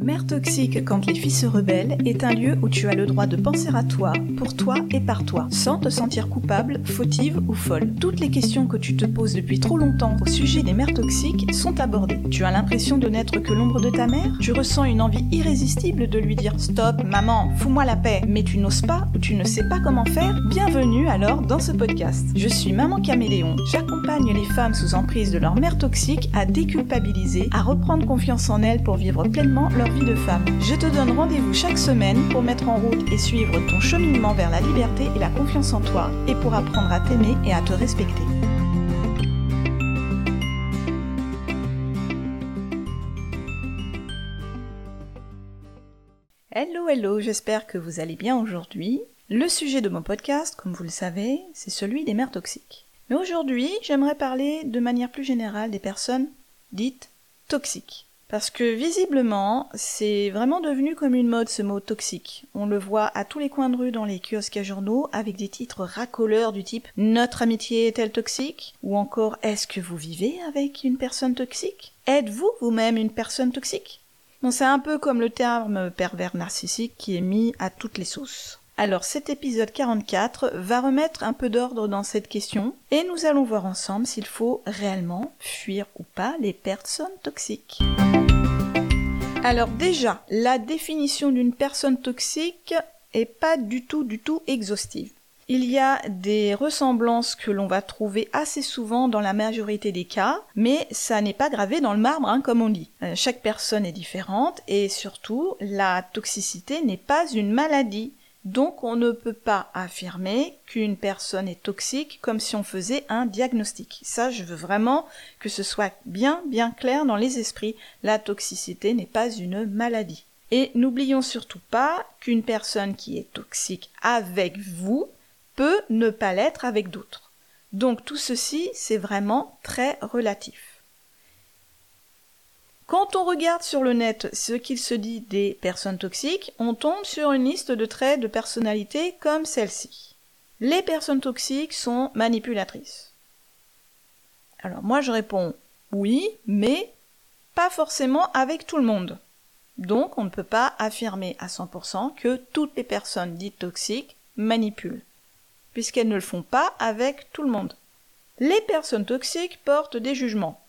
Mère toxique quand les filles se rebellent est un lieu où tu as le droit de penser à toi, pour toi et par toi, sans te sentir coupable, fautive ou folle. Toutes les questions que tu te poses depuis trop longtemps au sujet des mères toxiques sont abordées. Tu as l'impression de n'être que l'ombre de ta mère? Tu ressens une envie irrésistible de lui dire Stop, maman, fous-moi la paix, mais tu n'oses pas ou tu ne sais pas comment faire? Bienvenue alors dans ce podcast. Je suis Maman Caméléon. J'accompagne les femmes sous emprise de leur mère toxique à déculpabiliser, à reprendre confiance en elles pour vivre pleinement leur vie de femme. Je te donne rendez-vous chaque semaine pour mettre en route et suivre ton cheminement vers la liberté et la confiance en toi et pour apprendre à t'aimer et à te respecter. Hello, hello, j'espère que vous allez bien aujourd'hui. Le sujet de mon podcast, comme vous le savez, c'est celui des mères toxiques. Mais aujourd'hui, j'aimerais parler de manière plus générale des personnes dites toxiques. Parce que visiblement, c'est vraiment devenu comme une mode ce mot toxique. On le voit à tous les coins de rue dans les kiosques à journaux avec des titres racoleurs du type Notre amitié est-elle toxique? ou encore Est-ce que vous vivez avec une personne toxique? Êtes-vous vous-même une personne toxique? C'est un peu comme le terme pervers narcissique qui est mis à toutes les sauces. Alors cet épisode 44 va remettre un peu d'ordre dans cette question et nous allons voir ensemble s'il faut réellement fuir ou pas les personnes toxiques. Alors déjà, la définition d'une personne toxique est pas du tout du tout exhaustive. Il y a des ressemblances que l'on va trouver assez souvent dans la majorité des cas, mais ça n'est pas gravé dans le marbre, hein, comme on dit. Euh, chaque personne est différente et surtout, la toxicité n'est pas une maladie. Donc on ne peut pas affirmer qu'une personne est toxique comme si on faisait un diagnostic. Ça, je veux vraiment que ce soit bien bien clair dans les esprits. La toxicité n'est pas une maladie. Et n'oublions surtout pas qu'une personne qui est toxique avec vous peut ne pas l'être avec d'autres. Donc tout ceci, c'est vraiment très relatif. Quand on regarde sur le net ce qu'il se dit des personnes toxiques, on tombe sur une liste de traits de personnalité comme celle-ci. Les personnes toxiques sont manipulatrices. Alors moi je réponds oui, mais pas forcément avec tout le monde. Donc on ne peut pas affirmer à 100% que toutes les personnes dites toxiques manipulent, puisqu'elles ne le font pas avec tout le monde. Les personnes toxiques portent des jugements.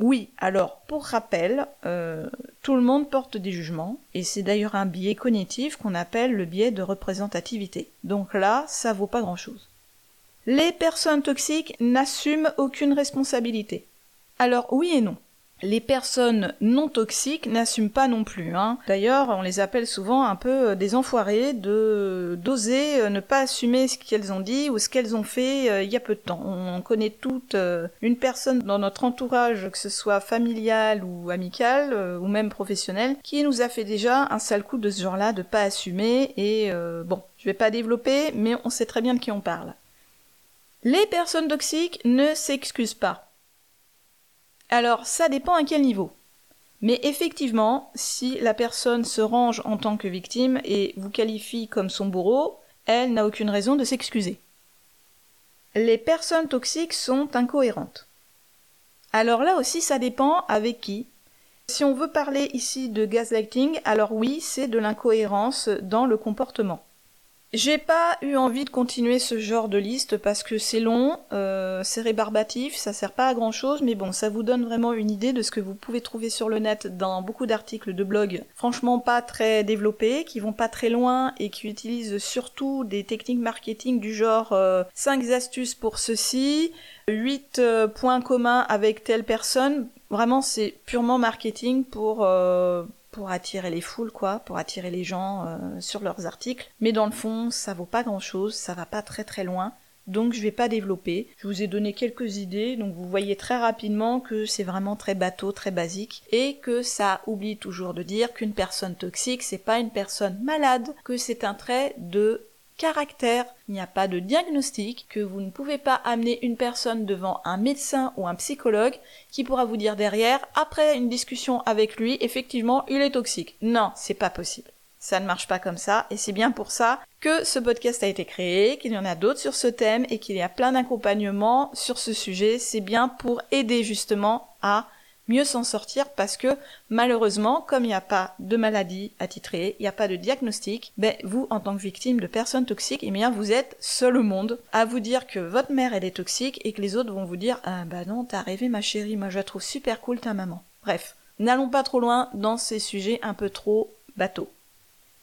Oui, alors pour rappel, euh, tout le monde porte des jugements, et c'est d'ailleurs un biais cognitif qu'on appelle le biais de représentativité. Donc là, ça vaut pas grand-chose. Les personnes toxiques n'assument aucune responsabilité. Alors oui et non les personnes non toxiques n'assument pas non plus. Hein. D'ailleurs, on les appelle souvent un peu euh, des enfoirés de d'oser euh, ne pas assumer ce qu'elles ont dit ou ce qu'elles ont fait euh, il y a peu de temps. On connaît toute une personne dans notre entourage, que ce soit familial ou amical ou même professionnel, qui nous a fait déjà un sale coup de ce genre-là de pas assumer. Et bon, je vais pas développer, mais on sait très bien de qui on parle. Les personnes toxiques ne s'excusent pas. Alors, ça dépend à quel niveau. Mais effectivement, si la personne se range en tant que victime et vous qualifie comme son bourreau, elle n'a aucune raison de s'excuser. Les personnes toxiques sont incohérentes. Alors là aussi, ça dépend avec qui. Si on veut parler ici de gaslighting, alors oui, c'est de l'incohérence dans le comportement. J'ai pas eu envie de continuer ce genre de liste parce que c'est long, euh, c'est rébarbatif, ça sert pas à grand chose, mais bon, ça vous donne vraiment une idée de ce que vous pouvez trouver sur le net dans beaucoup d'articles de blog, franchement pas très développés, qui vont pas très loin et qui utilisent surtout des techniques marketing du genre 5 euh, astuces pour ceci, 8 euh, points communs avec telle personne. Vraiment, c'est purement marketing pour pour attirer les foules, quoi, pour attirer les gens euh, sur leurs articles. Mais dans le fond, ça vaut pas grand chose, ça va pas très très loin. Donc je vais pas développer. Je vous ai donné quelques idées, donc vous voyez très rapidement que c'est vraiment très bateau, très basique, et que ça oublie toujours de dire qu'une personne toxique, c'est pas une personne malade, que c'est un trait de caractère, il n'y a pas de diagnostic, que vous ne pouvez pas amener une personne devant un médecin ou un psychologue qui pourra vous dire derrière, après une discussion avec lui, effectivement, il est toxique. Non, c'est pas possible. Ça ne marche pas comme ça, et c'est bien pour ça que ce podcast a été créé, qu'il y en a d'autres sur ce thème, et qu'il y a plein d'accompagnements sur ce sujet. C'est bien pour aider justement à mieux s'en sortir parce que malheureusement, comme il n'y a pas de maladie attitrée, il n'y a pas de diagnostic, ben vous, en tant que victime de personnes toxiques, eh bien vous êtes seul au monde à vous dire que votre mère elle est toxique et que les autres vont vous dire ah bah non t'as rêvé ma chérie, moi je la trouve super cool ta maman. Bref, n'allons pas trop loin dans ces sujets un peu trop bateaux.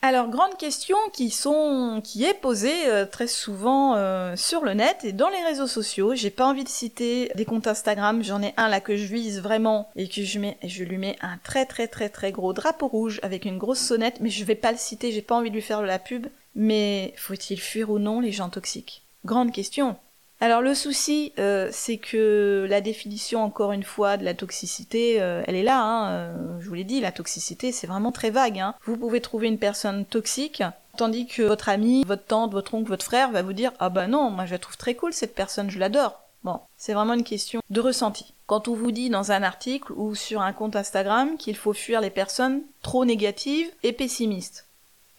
Alors, grande question qui est posée euh, très souvent euh, sur le net et dans les réseaux sociaux. J'ai pas envie de citer des comptes Instagram. J'en ai un là que je vise vraiment et que je mets, je lui mets un très très très très gros drapeau rouge avec une grosse sonnette, mais je vais pas le citer. J'ai pas envie de lui faire de la pub. Mais faut-il fuir ou non les gens toxiques? Grande question. Alors le souci, euh, c'est que la définition, encore une fois, de la toxicité, euh, elle est là. Hein, euh, je vous l'ai dit, la toxicité, c'est vraiment très vague. Hein. Vous pouvez trouver une personne toxique, tandis que votre ami, votre tante, votre oncle, votre frère va vous dire ah bah non, moi je la trouve très cool cette personne, je l'adore. Bon, c'est vraiment une question de ressenti. Quand on vous dit dans un article ou sur un compte Instagram qu'il faut fuir les personnes trop négatives et pessimistes,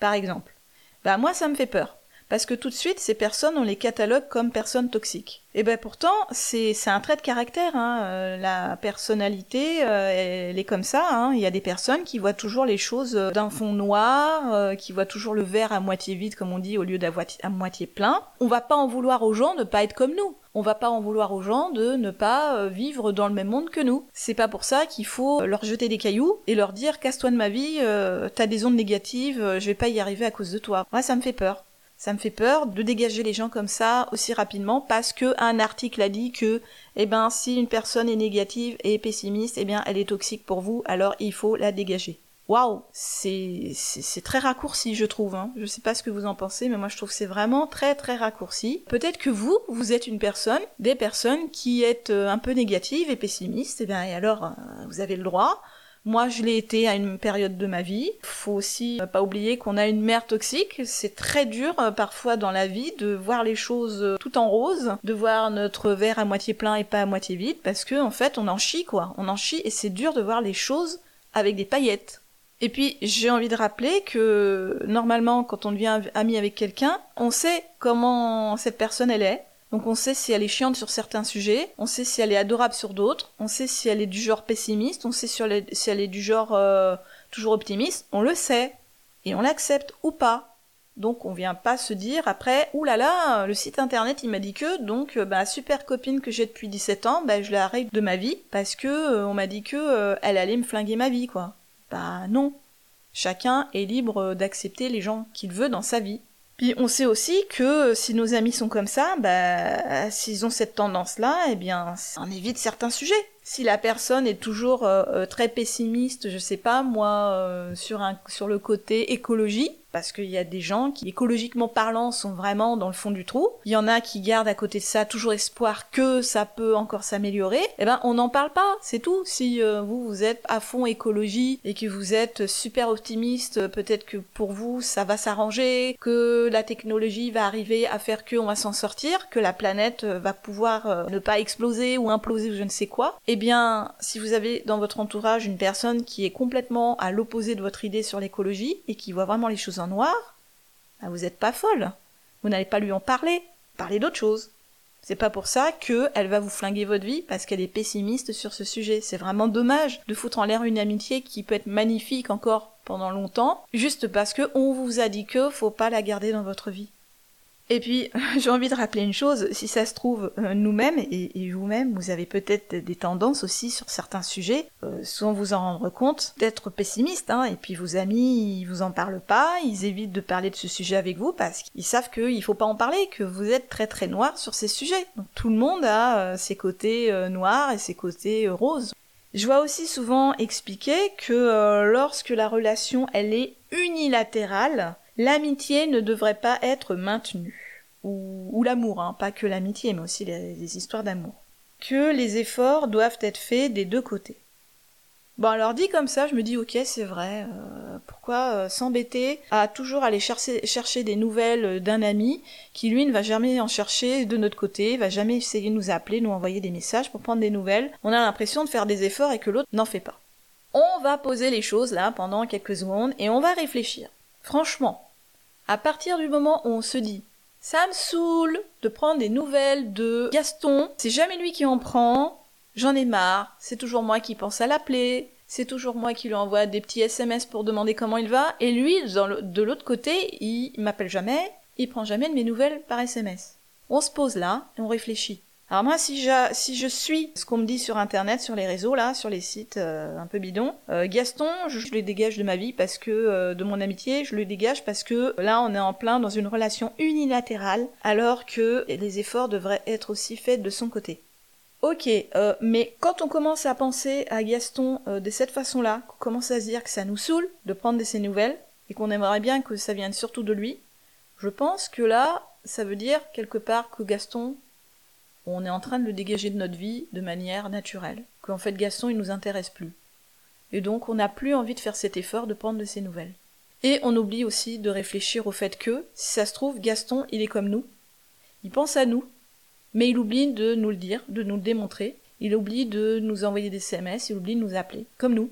par exemple, bah moi ça me fait peur parce que tout de suite, ces personnes, on les catalogue comme personnes toxiques. Et ben pourtant, c'est un trait de caractère. Hein. Euh, la personnalité, euh, elle est comme ça. Hein. Il y a des personnes qui voient toujours les choses euh, d'un fond noir, qui voient toujours le verre à moitié vide, comme on dit, au lieu à moitié plein. On va pas en vouloir aux gens de pas être comme nous. On va pas en vouloir aux gens de ne pas vivre dans le même monde que nous. C'est pas pour ça qu'il faut leur jeter des cailloux et leur dire casse-toi de ma vie, t'as des ondes négatives, je vais pas y arriver à cause de toi. Moi, ça me fait peur. Ça me fait peur de dégager les gens comme ça aussi rapidement parce que un article a dit que, eh ben, si une personne est négative et pessimiste, eh bien, elle est toxique pour vous, alors il faut la dégager. Waouh, c'est c'est très raccourci, je trouve. Hein. Je sais pas ce que vous en pensez, mais moi je trouve que c'est vraiment très très raccourci. Peut-être que vous, vous êtes une personne, des personnes qui êtes euh, un peu négatives et pessimistes, eh bien, et alors euh, vous avez le droit. Moi, je l'ai été à une période de ma vie. Faut aussi euh, pas oublier qu'on a une mère toxique. C'est très dur euh, parfois dans la vie de voir les choses euh, tout en rose, de voir notre verre à moitié plein et pas à moitié vide, parce que en fait, on en chie quoi. On en chie et c'est dur de voir les choses avec des paillettes. Et puis, j'ai envie de rappeler que normalement, quand on devient ami avec quelqu'un, on sait comment cette personne elle est, donc on sait si elle est chiante sur certains sujets, on sait si elle est adorable sur d'autres, on sait si elle est du genre pessimiste, on sait si elle est, du genre euh, toujours optimiste, on le sait. Et on l'accepte ou pas. Donc on vient pas se dire après, oulala, le site internet il m'a dit que, donc euh, bah super copine que j'ai depuis 17 ans, bah je l'arrête de ma vie parce que euh, on m'a dit que elle allait me flinguer ma vie quoi. Bah non. Chacun est libre d'accepter les gens qu'il veut dans sa vie. Puis on sait aussi que si nos amis sont comme ça, bah, s'ils ont cette tendance-là, eh bien, on évite certains sujets. Si la personne est toujours euh, euh, très pessimiste, je sais pas, moi, euh, sur un, sur le côté écologie, parce qu'il y a des gens qui, écologiquement parlant, sont vraiment dans le fond du trou. Il y en a qui gardent à côté de ça toujours espoir que ça peut encore s'améliorer. Eh ben, on n'en parle pas, c'est tout. Si vous, vous êtes à fond écologie et que vous êtes super optimiste, peut-être que pour vous, ça va s'arranger, que la technologie va arriver à faire que on va s'en sortir, que la planète va pouvoir ne pas exploser ou imploser ou je ne sais quoi. Eh si vous avez dans votre entourage une personne qui est complètement à l'opposé de votre idée sur l'écologie et qui voit vraiment les choses noir, bah, vous n'êtes pas folle. Vous n'allez pas lui en parler. Parler d'autre chose. C'est pas pour ça qu'elle va vous flinguer votre vie parce qu'elle est pessimiste sur ce sujet. C'est vraiment dommage de foutre en l'air une amitié qui peut être magnifique encore pendant longtemps, juste parce que on vous a dit que faut pas la garder dans votre vie. Et puis, j'ai envie de rappeler une chose, si ça se trouve, euh, nous-mêmes et, vous-même, vous avez peut-être des tendances aussi sur certains sujets, euh, sans vous en rendre compte, d'être pessimiste, hein, et puis vos amis, ils vous en parlent pas, ils évitent de parler de ce sujet avec vous parce qu'ils savent qu'il faut pas en parler, que vous êtes très très noir sur ces sujets. Donc tout le monde a euh, ses côtés noirs et ses côtés roses. Je vois aussi souvent expliquer que lorsque la relation elle est unilatérale, l'amitié ne devrait pas être maintenue ou, l'amour, hein, pas que l'amitié, mais aussi les, histoires d'amour. Que les efforts doivent être faits des deux côtés. Bon, alors dit comme ça, je me dis ok, c'est vrai. Euh, pourquoi euh, s'embêter à toujours aller chercher, chercher des nouvelles d'un ami qui lui ne va jamais en chercher de notre côté, va jamais essayer de nous appeler, nous envoyer des messages pour prendre des nouvelles. On a l'impression de faire des efforts et que l'autre n'en fait pas. On va poser les choses là pendant quelques secondes et on va réfléchir. Franchement, à partir du moment où on se dit ça me saoule de prendre des nouvelles de Gaston. C'est jamais lui qui en prend. J'en ai marre, c'est toujours moi qui pense à l'appeler, c'est toujours moi qui lui envoie des petits SMS pour demander comment il va, et lui, de l'autre côté, il m'appelle jamais, il prend jamais de mes nouvelles par SMS. On se pose là, et on réfléchit. Alors moi, si je, suis ce qu'on me dit sur Internet, sur les réseaux, là, sur les sites euh, un peu bidons, euh, Gaston, je, le dégage de ma vie parce que, euh, de mon amitié, je le dégage parce que là, on est en plein dans une relation unilatérale, alors que les efforts devraient être aussi faits de son côté. Ok, mais quand on commence à penser à Gaston de cette façon-là, qu'on commence à se dire que ça nous saoule de prendre de ses nouvelles, et qu'on aimerait bien que ça vienne surtout de lui, je pense que là, ça veut dire quelque part que Gaston on est en train de le dégager de notre vie de manière naturelle, qu'en fait Gaston il nous intéresse plus. Et donc on n'a plus envie de faire cet effort de prendre de ses nouvelles. Et on oublie aussi de réfléchir au fait que, si ça se trouve, Gaston il est comme nous, il pense à nous, mais il oublie de nous le dire, de nous le démontrer, il oublie de nous envoyer des SMS, il oublie de nous appeler, comme nous.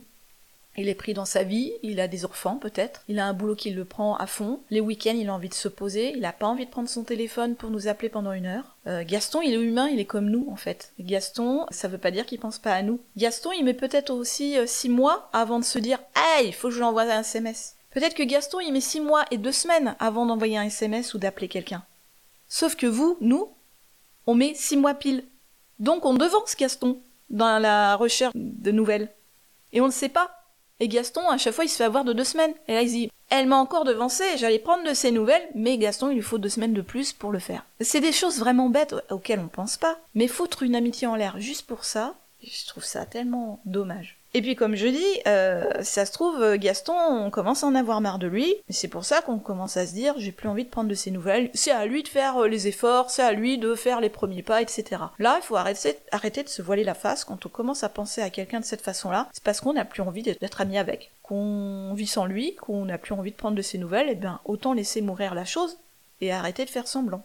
Il est pris dans sa vie, il a des enfants peut-être, il a un boulot qui le prend à fond, les week-ends il a envie de se poser, il n'a pas envie de prendre son téléphone pour nous appeler pendant une heure. Euh, Gaston il est humain, il est comme nous en fait. Gaston, ça veut pas dire qu'il pense pas à nous. Gaston il met peut-être aussi euh, six mois avant de se dire « Hey, il faut que je lui envoie un SMS ». Peut-être que Gaston il met six mois et deux semaines avant d'envoyer un SMS ou d'appeler quelqu'un. Sauf que vous, nous, on met six mois pile. Donc on devance Gaston dans la recherche de nouvelles. Et on ne sait pas. Et Gaston, à chaque fois, il se fait avoir de deux semaines. Et là, il dit, elle m'a encore devancé, j'allais prendre de ses nouvelles, mais Gaston, il lui faut deux semaines de plus pour le faire. C'est des choses vraiment bêtes auxquelles on pense pas. Mais foutre une amitié en l'air juste pour ça, je trouve ça tellement dommage. Et puis comme je dis, euh, ça se trouve, Gaston, on commence à en avoir marre de lui, et c'est pour ça qu'on commence à se dire, j'ai plus envie de prendre de ses nouvelles, c'est à lui de faire euh, les efforts, c'est à lui de faire les premiers pas, etc. Là, il faut arrêter, arrêter de se voiler la face quand on commence à penser à quelqu'un de cette façon-là, c'est parce qu'on n'a plus envie d'être ami avec, qu'on vit sans lui, qu'on n'a plus envie de prendre de ses nouvelles, et bien autant laisser mourir la chose, et arrêter de faire semblant.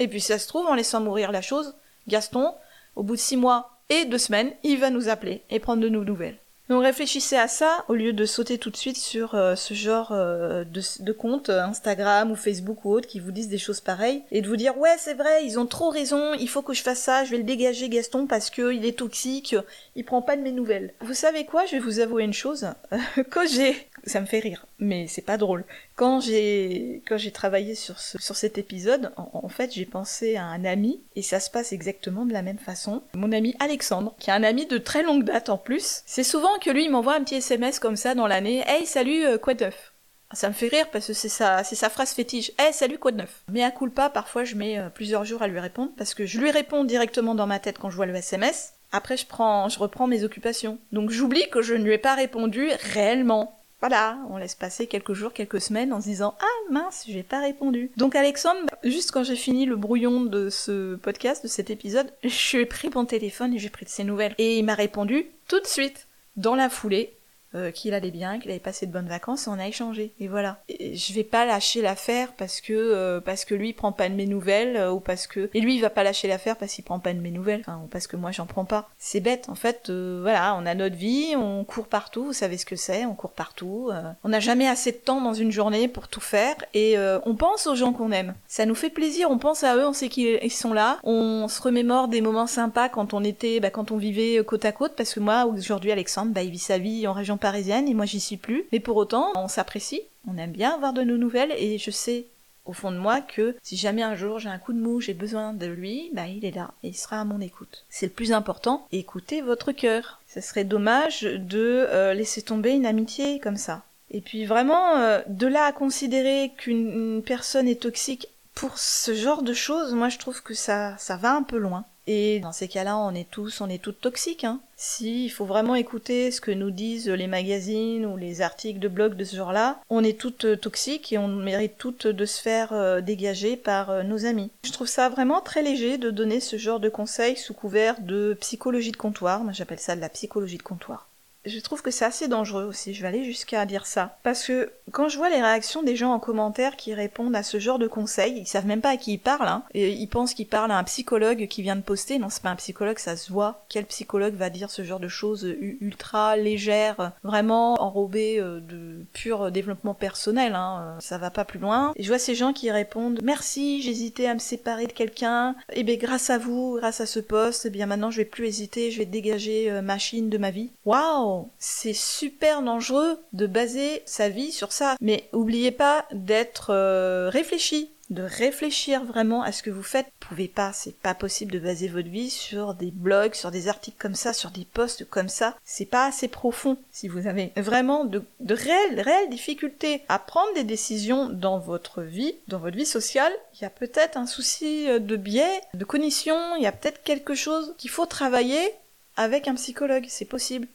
Et puis ça se trouve, en laissant mourir la chose, Gaston, au bout de six mois, et deux semaines, il va nous appeler et prendre de nos nouvelles. Donc réfléchissez à ça au lieu de sauter tout de suite sur euh, ce genre euh, de, de compte euh, Instagram ou Facebook ou autre qui vous disent des choses pareilles et de vous dire ouais c'est vrai ils ont trop raison il faut que je fasse ça je vais le dégager Gaston parce que il est toxique il prend pas de mes nouvelles. Vous savez quoi? Je vais vous avouer une chose quand j'ai ça me fait rire, mais c'est pas drôle. Quand j'ai quand j'ai travaillé sur ce, sur cet épisode, en, fait, j'ai pensé à un ami et ça se passe exactement de la même façon. Mon ami Alexandre, qui est un ami de très longue date en plus, c'est souvent que lui il m'envoie un petit SMS comme ça dans l'année. Hey, salut, euh, quoi de neuf? Ça me fait rire parce que c'est sa, c'est sa phrase fétiche. Eh, salut, quoi de neuf? Mais à coup pas, parfois je mets euh, plusieurs jours à lui répondre parce que je lui réponds directement dans ma tête quand je vois le SMS. Après, je prends, je reprends mes occupations. Donc j'oublie que je ne lui ai pas répondu réellement. Voilà, on laisse passer quelques jours, quelques semaines en se disant Ah mince, j'ai pas répondu. Donc Alexandre, juste quand j'ai fini le brouillon de ce podcast, de cet épisode, je lui ai pris mon téléphone et j'ai pris de ses nouvelles. Et il m'a répondu tout de suite, dans la foulée, euh, qu'il allait bien, qu'il avait passé de bonnes vacances, et on a échangé. Et voilà. Et je vais pas lâcher l'affaire parce que euh, parce que lui il prend pas de mes nouvelles euh, ou parce que et lui il va pas lâcher l'affaire parce qu'il prend pas de mes nouvelles, enfin ou parce que moi j'en prends pas. C'est bête en fait. voilà, on a notre vie, on court partout. Vous savez ce que c'est, on court partout. on n'a jamais assez de temps dans une journée pour tout faire et on pense aux gens qu'on aime. Ça nous fait plaisir, on pense à eux, on sait qu'ils sont là, on se remémore des moments sympas quand on était, bah, quand on vivait côte à côte parce que moi aujourd'hui Alexandre, bah, il vit sa vie en région et moi j'y suis plus. Mais pour autant, on s'apprécie, on aime bien avoir de nos nouvelles et je sais au fond de moi que si jamais un jour j'ai un coup de mou, j'ai besoin de lui, bah il est là et il sera à mon écoute. C'est le plus important, écoutez votre cœur. Ce serait dommage de euh, laisser tomber une amitié comme ça. Et puis vraiment, euh, de là à considérer qu'une personne est toxique pour ce genre de choses, moi je trouve que ça, ça va un peu loin. Et dans ces cas-là, on est tous, on est toutes toxiques. Hein. Si faut vraiment écouter ce que nous disent les magazines ou les articles de blog de ce genre-là, on est toutes euh, toxiques et on mérite toutes de se faire euh, dégager par euh, nos amis. Je trouve ça vraiment très léger de donner ce genre de conseils sous couvert de psychologie de comptoir. Moi, j'appelle ça de la psychologie de comptoir. Je trouve que c'est assez dangereux aussi, je vais aller jusqu'à dire ça. Parce que quand je vois les réactions des gens en commentaire qui répondent à ce genre de conseils, ils savent même pas à qui ils parlent, hein, et ils pensent qu'ils parlent à un psychologue qui vient de poster, non c'est pas un psychologue, ça se voit. Quel psychologue va dire ce genre de choses ultra légères, vraiment enrobées euh, de pur développement personnel, hein, ça va pas plus loin. Et je vois ces gens qui répondent merci, j'hésitais à me séparer de quelqu'un, et eh bien grâce à vous, grâce à ce poste, eh bien maintenant je vais plus hésiter, je vais dégager euh, ma Chine de ma vie. Waouh, c'est super dangereux de baser sa vie sur ça. Mais oubliez pas d'être euh, réfléchi, de réfléchir vraiment à ce que vous faites. Vous pouvez pas, c'est pas possible de baser votre vie sur des blogs, sur des articles comme ça, sur des posts comme ça. C'est pas assez profond. Si vous avez vraiment de, de réelles, réelles difficultés à prendre des décisions dans votre vie, dans votre vie sociale, il y a peut-être un souci euh, de biais, de cognition, il y a peut-être quelque chose qu'il faut travailler avec un psychologue, c'est possible.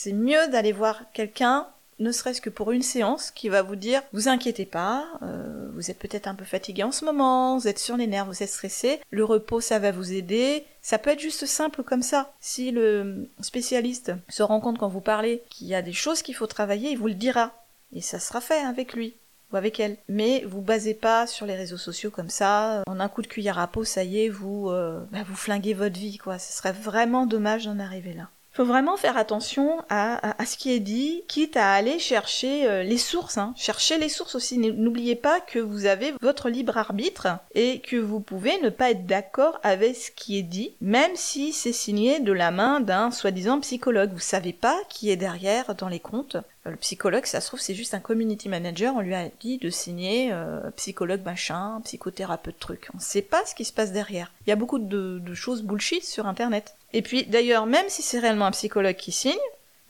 C'est mieux d'aller voir quelqu'un ne serait-ce que pour une séance, qui va vous dire vous inquiétez pas, euh, vous êtes peut-être un peu fatigué en ce moment, vous êtes sur les nerfs, vous êtes stressé, le repos ça va vous aider. Ça peut être juste simple comme ça. Si le spécialiste se rend compte quand vous parlez qu'il y a des choses qu'il faut travailler, il vous le dira. Et ça sera fait avec lui ou avec elle. Mais vous basez pas sur les réseaux sociaux comme ça. En un coup de cuillère à peau, ça y est, vous, euh, bah, vous flinguez votre vie, quoi. Ce serait vraiment dommage d'en arriver là faut vraiment faire attention à, ce qui est dit, quitte à aller chercher euh, les sources. Hein. Chercher les sources aussi. N'oubliez pas que vous avez votre libre arbitre et que vous pouvez ne pas être d'accord avec ce qui est dit, même si c'est signé de la main d'un soi-disant psychologue. Vous savez pas qui est derrière dans les comptes. Euh, le psychologue, ça se trouve, c'est juste un community manager. On lui a dit de signer euh, psychologue machin, psychothérapeute truc. On sait pas ce qui se passe derrière. Il y a beaucoup de choses bullshit sur Internet. Et puis d'ailleurs, même si c'est réellement un psychologue qui signe,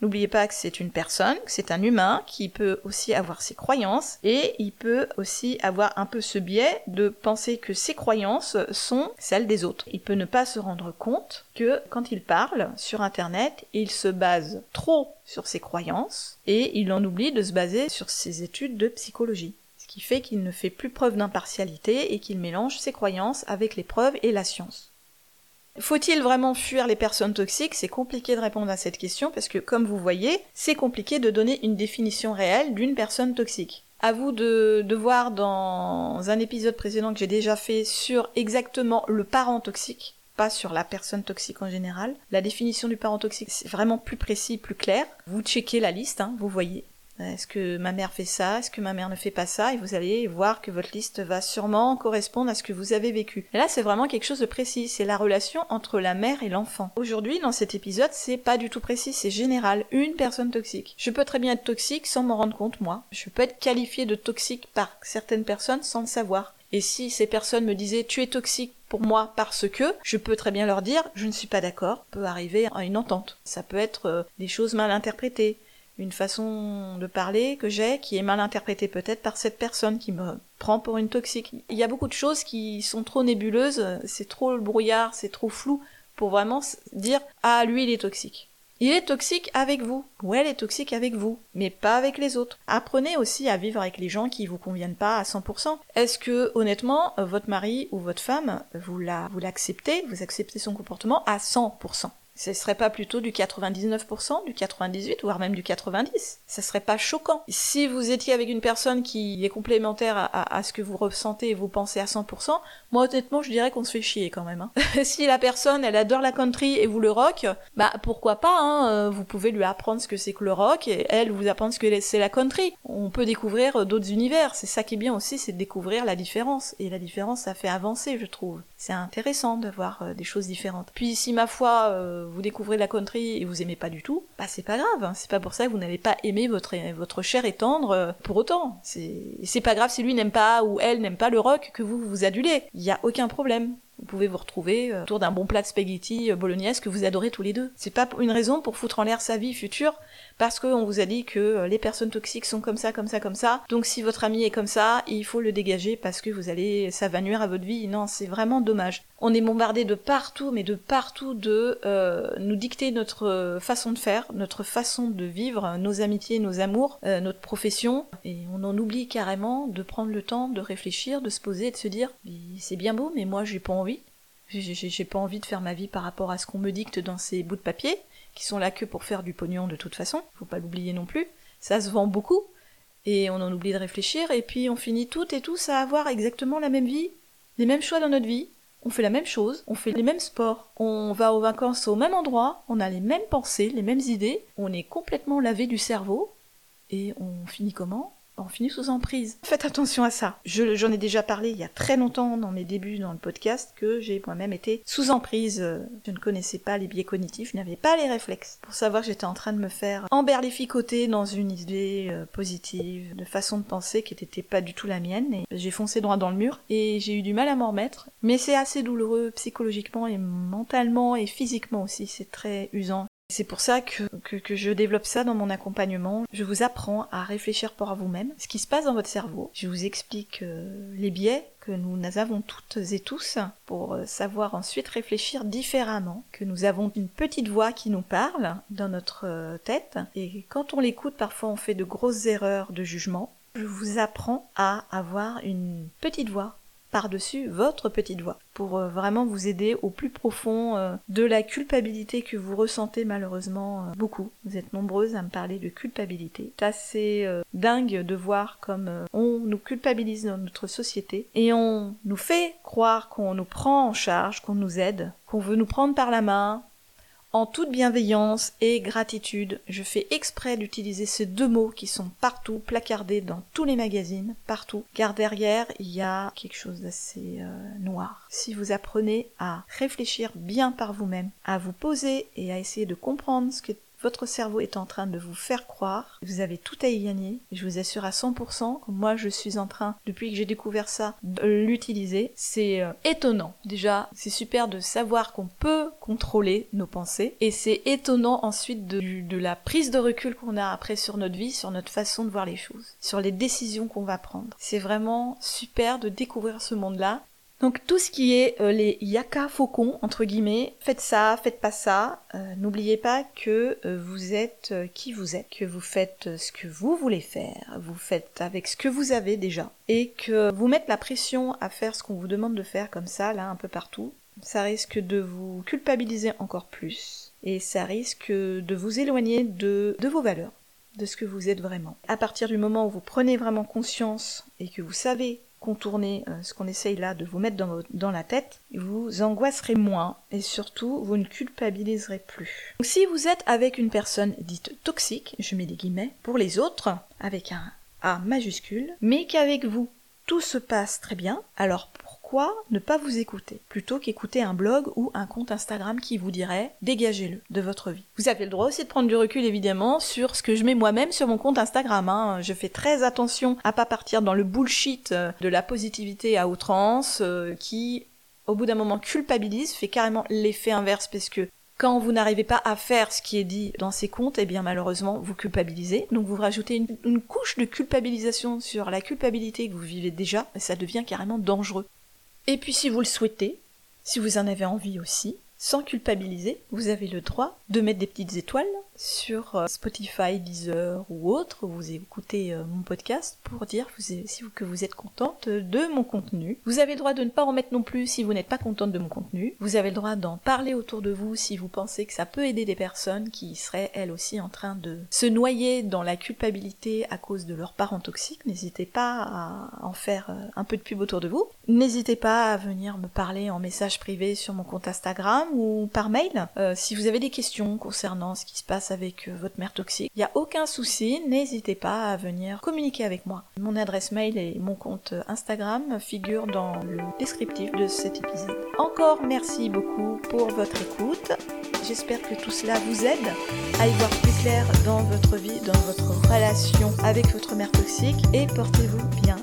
n'oubliez pas que c'est une personne, que c'est un humain qui peut aussi avoir ses croyances et il peut aussi avoir un peu ce biais de penser que ses croyances sont celles des autres. Il peut ne pas se rendre compte que quand il parle sur Internet, il se base trop sur ses croyances et il en oublie de se baser sur ses études de psychologie. Ce qui fait qu'il ne fait plus preuve d'impartialité et qu'il mélange ses croyances avec les preuves et la science. Faut-il vraiment fuir les personnes toxiques? C'est compliqué de répondre à cette question parce que, comme vous voyez, c'est compliqué de donner une définition réelle d'une personne toxique. À vous de, voir dans un épisode précédent que j'ai déjà fait sur exactement le parent toxique, pas sur la personne toxique en général. La définition du parent toxique, c'est vraiment plus précis, plus clair. Vous checkez la liste, hein, vous voyez. Est-ce que ma mère fait ça? Est-ce que ma mère ne fait pas ça? Et vous allez voir que votre liste va sûrement correspondre à ce que vous avez vécu. Là, c'est vraiment quelque chose de précis. C'est la relation entre la mère et l'enfant. Aujourd'hui, dans cet épisode, c'est pas du tout précis. C'est général. Une personne toxique. Je peux très bien être toxique sans m'en rendre compte, moi. Je peux être qualifié de toxique par certaines personnes sans le savoir. Et si ces personnes me disaient tu es toxique pour moi parce que, je peux très bien leur dire je ne suis pas d'accord, peut arriver à une entente. Ça peut être euh, des choses mal interprétées, une façon de parler que j'ai qui est mal interprétée peut-être par cette personne qui me prend pour une toxique. Il y a beaucoup de choses qui sont trop nébuleuses, c'est trop le brouillard, c'est trop flou pour vraiment dire ah lui il est toxique. Il est toxique avec vous, ou elle est toxique avec vous, mais pas avec les autres. Apprenez aussi à vivre avec les gens qui vous conviennent pas à 100%. Est-ce que, honnêtement, votre mari ou votre femme, vous la, vous l'acceptez, vous acceptez son comportement à 100%? Ce serait pas plutôt du 99%, du 98, voire même du 90 Ça serait pas choquant. Si vous étiez avec une personne qui est complémentaire à, ce que vous ressentez et vous pensez à 100%, moi honnêtement je dirais qu'on se fait chier quand même. Hein. si la personne elle adore la country et vous le rock, bah pourquoi pas, hein, euh, vous pouvez lui apprendre ce que c'est que le rock et elle vous apprendre ce que c'est la country. On peut découvrir euh, d'autres univers, c'est ça qui est bien aussi, c'est de découvrir la différence. Et la différence ça fait avancer je trouve. C'est intéressant de voir euh, des choses différentes. Puis si ma foi vous découvrez la country et vous aimez pas du tout, bah c'est pas grave. Hein. C'est pas pour ça que vous n'allez pas aimer votre votre chair et tendre euh, pour autant. C'est pas grave si lui n'aime pas ou elle n'aime pas le rock que vous vous adulez. Il y a aucun problème. Vous pouvez vous retrouver euh, autour d'un bon plat de spaghetti euh, bolognaise que vous adorez tous les deux. C'est pas une raison pour foutre en l'air sa vie future parce qu'on vous a dit que euh, les personnes toxiques sont comme ça, comme ça, comme ça. Donc si votre ami est comme ça, il faut le dégager parce que vous allez, ça va nuire à votre vie. Non, c'est vraiment dommage. On est bombardé de partout, mais de partout de nous dicter notre façon de faire, notre façon de vivre, nos amitiés, nos amours, notre profession, et on en oublie carrément de prendre le temps de réfléchir, de se poser et de se dire c'est bien beau, mais moi j'ai pas envie. J'ai pas envie de faire ma vie par rapport à ce qu'on me dicte dans ces bouts de papier qui sont là que pour faire du pognon de toute façon, faut pas l'oublier non plus. Ça se vend beaucoup, et on en oublie de réfléchir, et puis on finit toutes et tous à avoir exactement la même vie, les mêmes choix dans notre vie, on fait la même chose, on fait les mêmes sports, on va aux vacances au même endroit, on a les mêmes pensées, les mêmes idées, on est complètement lavé du cerveau, et on finit comment? On finit sous emprise. Faites attention à ça. J'en ai déjà parlé il y a très longtemps dans mes débuts dans le podcast que j'ai moi-même été sous emprise. Je ne connaissais pas les biais cognitifs, je n'avais pas les réflexes pour savoir que j'étais en train de me faire emberlificoter dans une idée euh, positive, de façon de penser qui n'était pas du tout la mienne et j'ai foncé droit dans le mur et j'ai eu du mal à m'en remettre. Mais c'est assez douloureux psychologiquement et mentalement et physiquement aussi, c'est très usant. C'est pour ça que, je développe ça dans mon accompagnement. Je vous apprends à réfléchir pour vous-même, ce qui se passe dans votre cerveau. Je vous explique euh, les biais que nous avons toutes et tous pour euh, savoir ensuite réfléchir différemment, que nous avons une petite voix qui nous parle dans notre euh, tête et quand on l'écoute parfois on fait de grosses erreurs de jugement. Je vous apprends à avoir une petite voix par-dessus votre petite voix pour euh, vraiment vous aider au plus profond euh, de la culpabilité que vous ressentez malheureusement euh, beaucoup. Vous êtes nombreuses à me parler de culpabilité. C'est assez dingue de voir comme on nous culpabilise dans notre société et on nous fait croire qu'on nous prend en charge, qu'on nous aide, qu'on veut nous prendre par la main, en toute bienveillance et gratitude, je fais exprès d'utiliser ces deux mots qui sont partout, placardés dans tous les magazines, partout, car derrière, il y a quelque chose d'assez euh, noir. Si vous apprenez à réfléchir bien par vous-même, à vous poser et à essayer de comprendre ce que votre cerveau est en train de vous faire croire, vous avez tout à y gagner. Je vous assure à 100% que moi je suis en train, depuis que j'ai découvert ça, de l'utiliser. C'est euh, étonnant. Déjà, c'est super de savoir qu'on peut contrôler nos pensées. Et c'est étonnant ensuite de, de la prise de recul qu'on a après sur notre vie, sur notre façon de voir les choses, sur les décisions qu'on va prendre. C'est vraiment super de découvrir ce monde-là donc tout ce qui est euh, les yaka faucons entre guillemets, faites ça, faites pas ça. Euh, n'oubliez pas que euh, vous êtes qui vous êtes, que vous faites ce que vous voulez faire, vous faites avec ce que vous avez déjà, et que vous mettre la pression à faire ce qu'on vous demande de faire comme ça là un peu partout, ça risque de vous culpabiliser encore plus, et ça risque de vous éloigner de, de vos valeurs de ce que vous êtes vraiment. À partir du moment où vous prenez vraiment conscience et que vous savez contourner euh, ce qu'on essaye là de vous mettre dans, la tête, vous angoisserez moins et surtout vous ne culpabiliserez plus. Donc, si vous êtes avec une personne dite toxique, je mets des guillemets, pour les autres, avec un A majuscule, mais qu'avec vous tout se passe très bien, alors pourquoi ne pas vous écouter plutôt qu'écouter un blog ou un compte Instagram qui vous dirait dégagez-le de votre vie. Vous avez le droit aussi de prendre du recul évidemment sur ce que je mets moi-même sur mon compte Instagram. Hein. Je fais très attention à pas partir dans le bullshit euh, de la positivité à outrance euh, qui au bout d'un moment culpabilise, fait carrément l'effet inverse parce que quand vous n'arrivez pas à faire ce qui est dit dans ces comptes, eh bien malheureusement vous culpabilisez. Donc vous rajoutez une, une couche de culpabilisation sur la culpabilité que vous vivez déjà, et ça devient carrément dangereux. Et puis si vous le souhaitez, si vous en avez envie aussi, sans culpabiliser, vous avez le droit de mettre des petites étoiles sur euh, Spotify, Deezer ou autre, vous écoutez euh, mon podcast pour dire que vous êtes contente de mon contenu. Vous avez le droit de ne pas en mettre non plus si vous n'êtes pas contente de mon contenu. Vous avez le droit d'en parler autour de vous si vous pensez que ça peut aider des personnes qui seraient elles aussi en train de se noyer dans la culpabilité à cause de leurs parents toxiques. N'hésitez pas à en faire euh, un peu de pub autour de vous. N'hésitez pas à venir me parler en message privé sur mon compte Instagram ou par mail si vous avez des questions concernant ce qui se passe avec euh, votre mère toxique. Il n'y a aucun souci, n'hésitez pas à venir communiquer avec moi. Mon adresse mail et mon compte Instagram figurent dans le descriptif de cet épisode. Encore merci beaucoup pour votre écoute. J'espère que tout cela vous aide à y voir plus clair dans votre vie, dans votre relation avec votre mère toxique et portez-vous bien.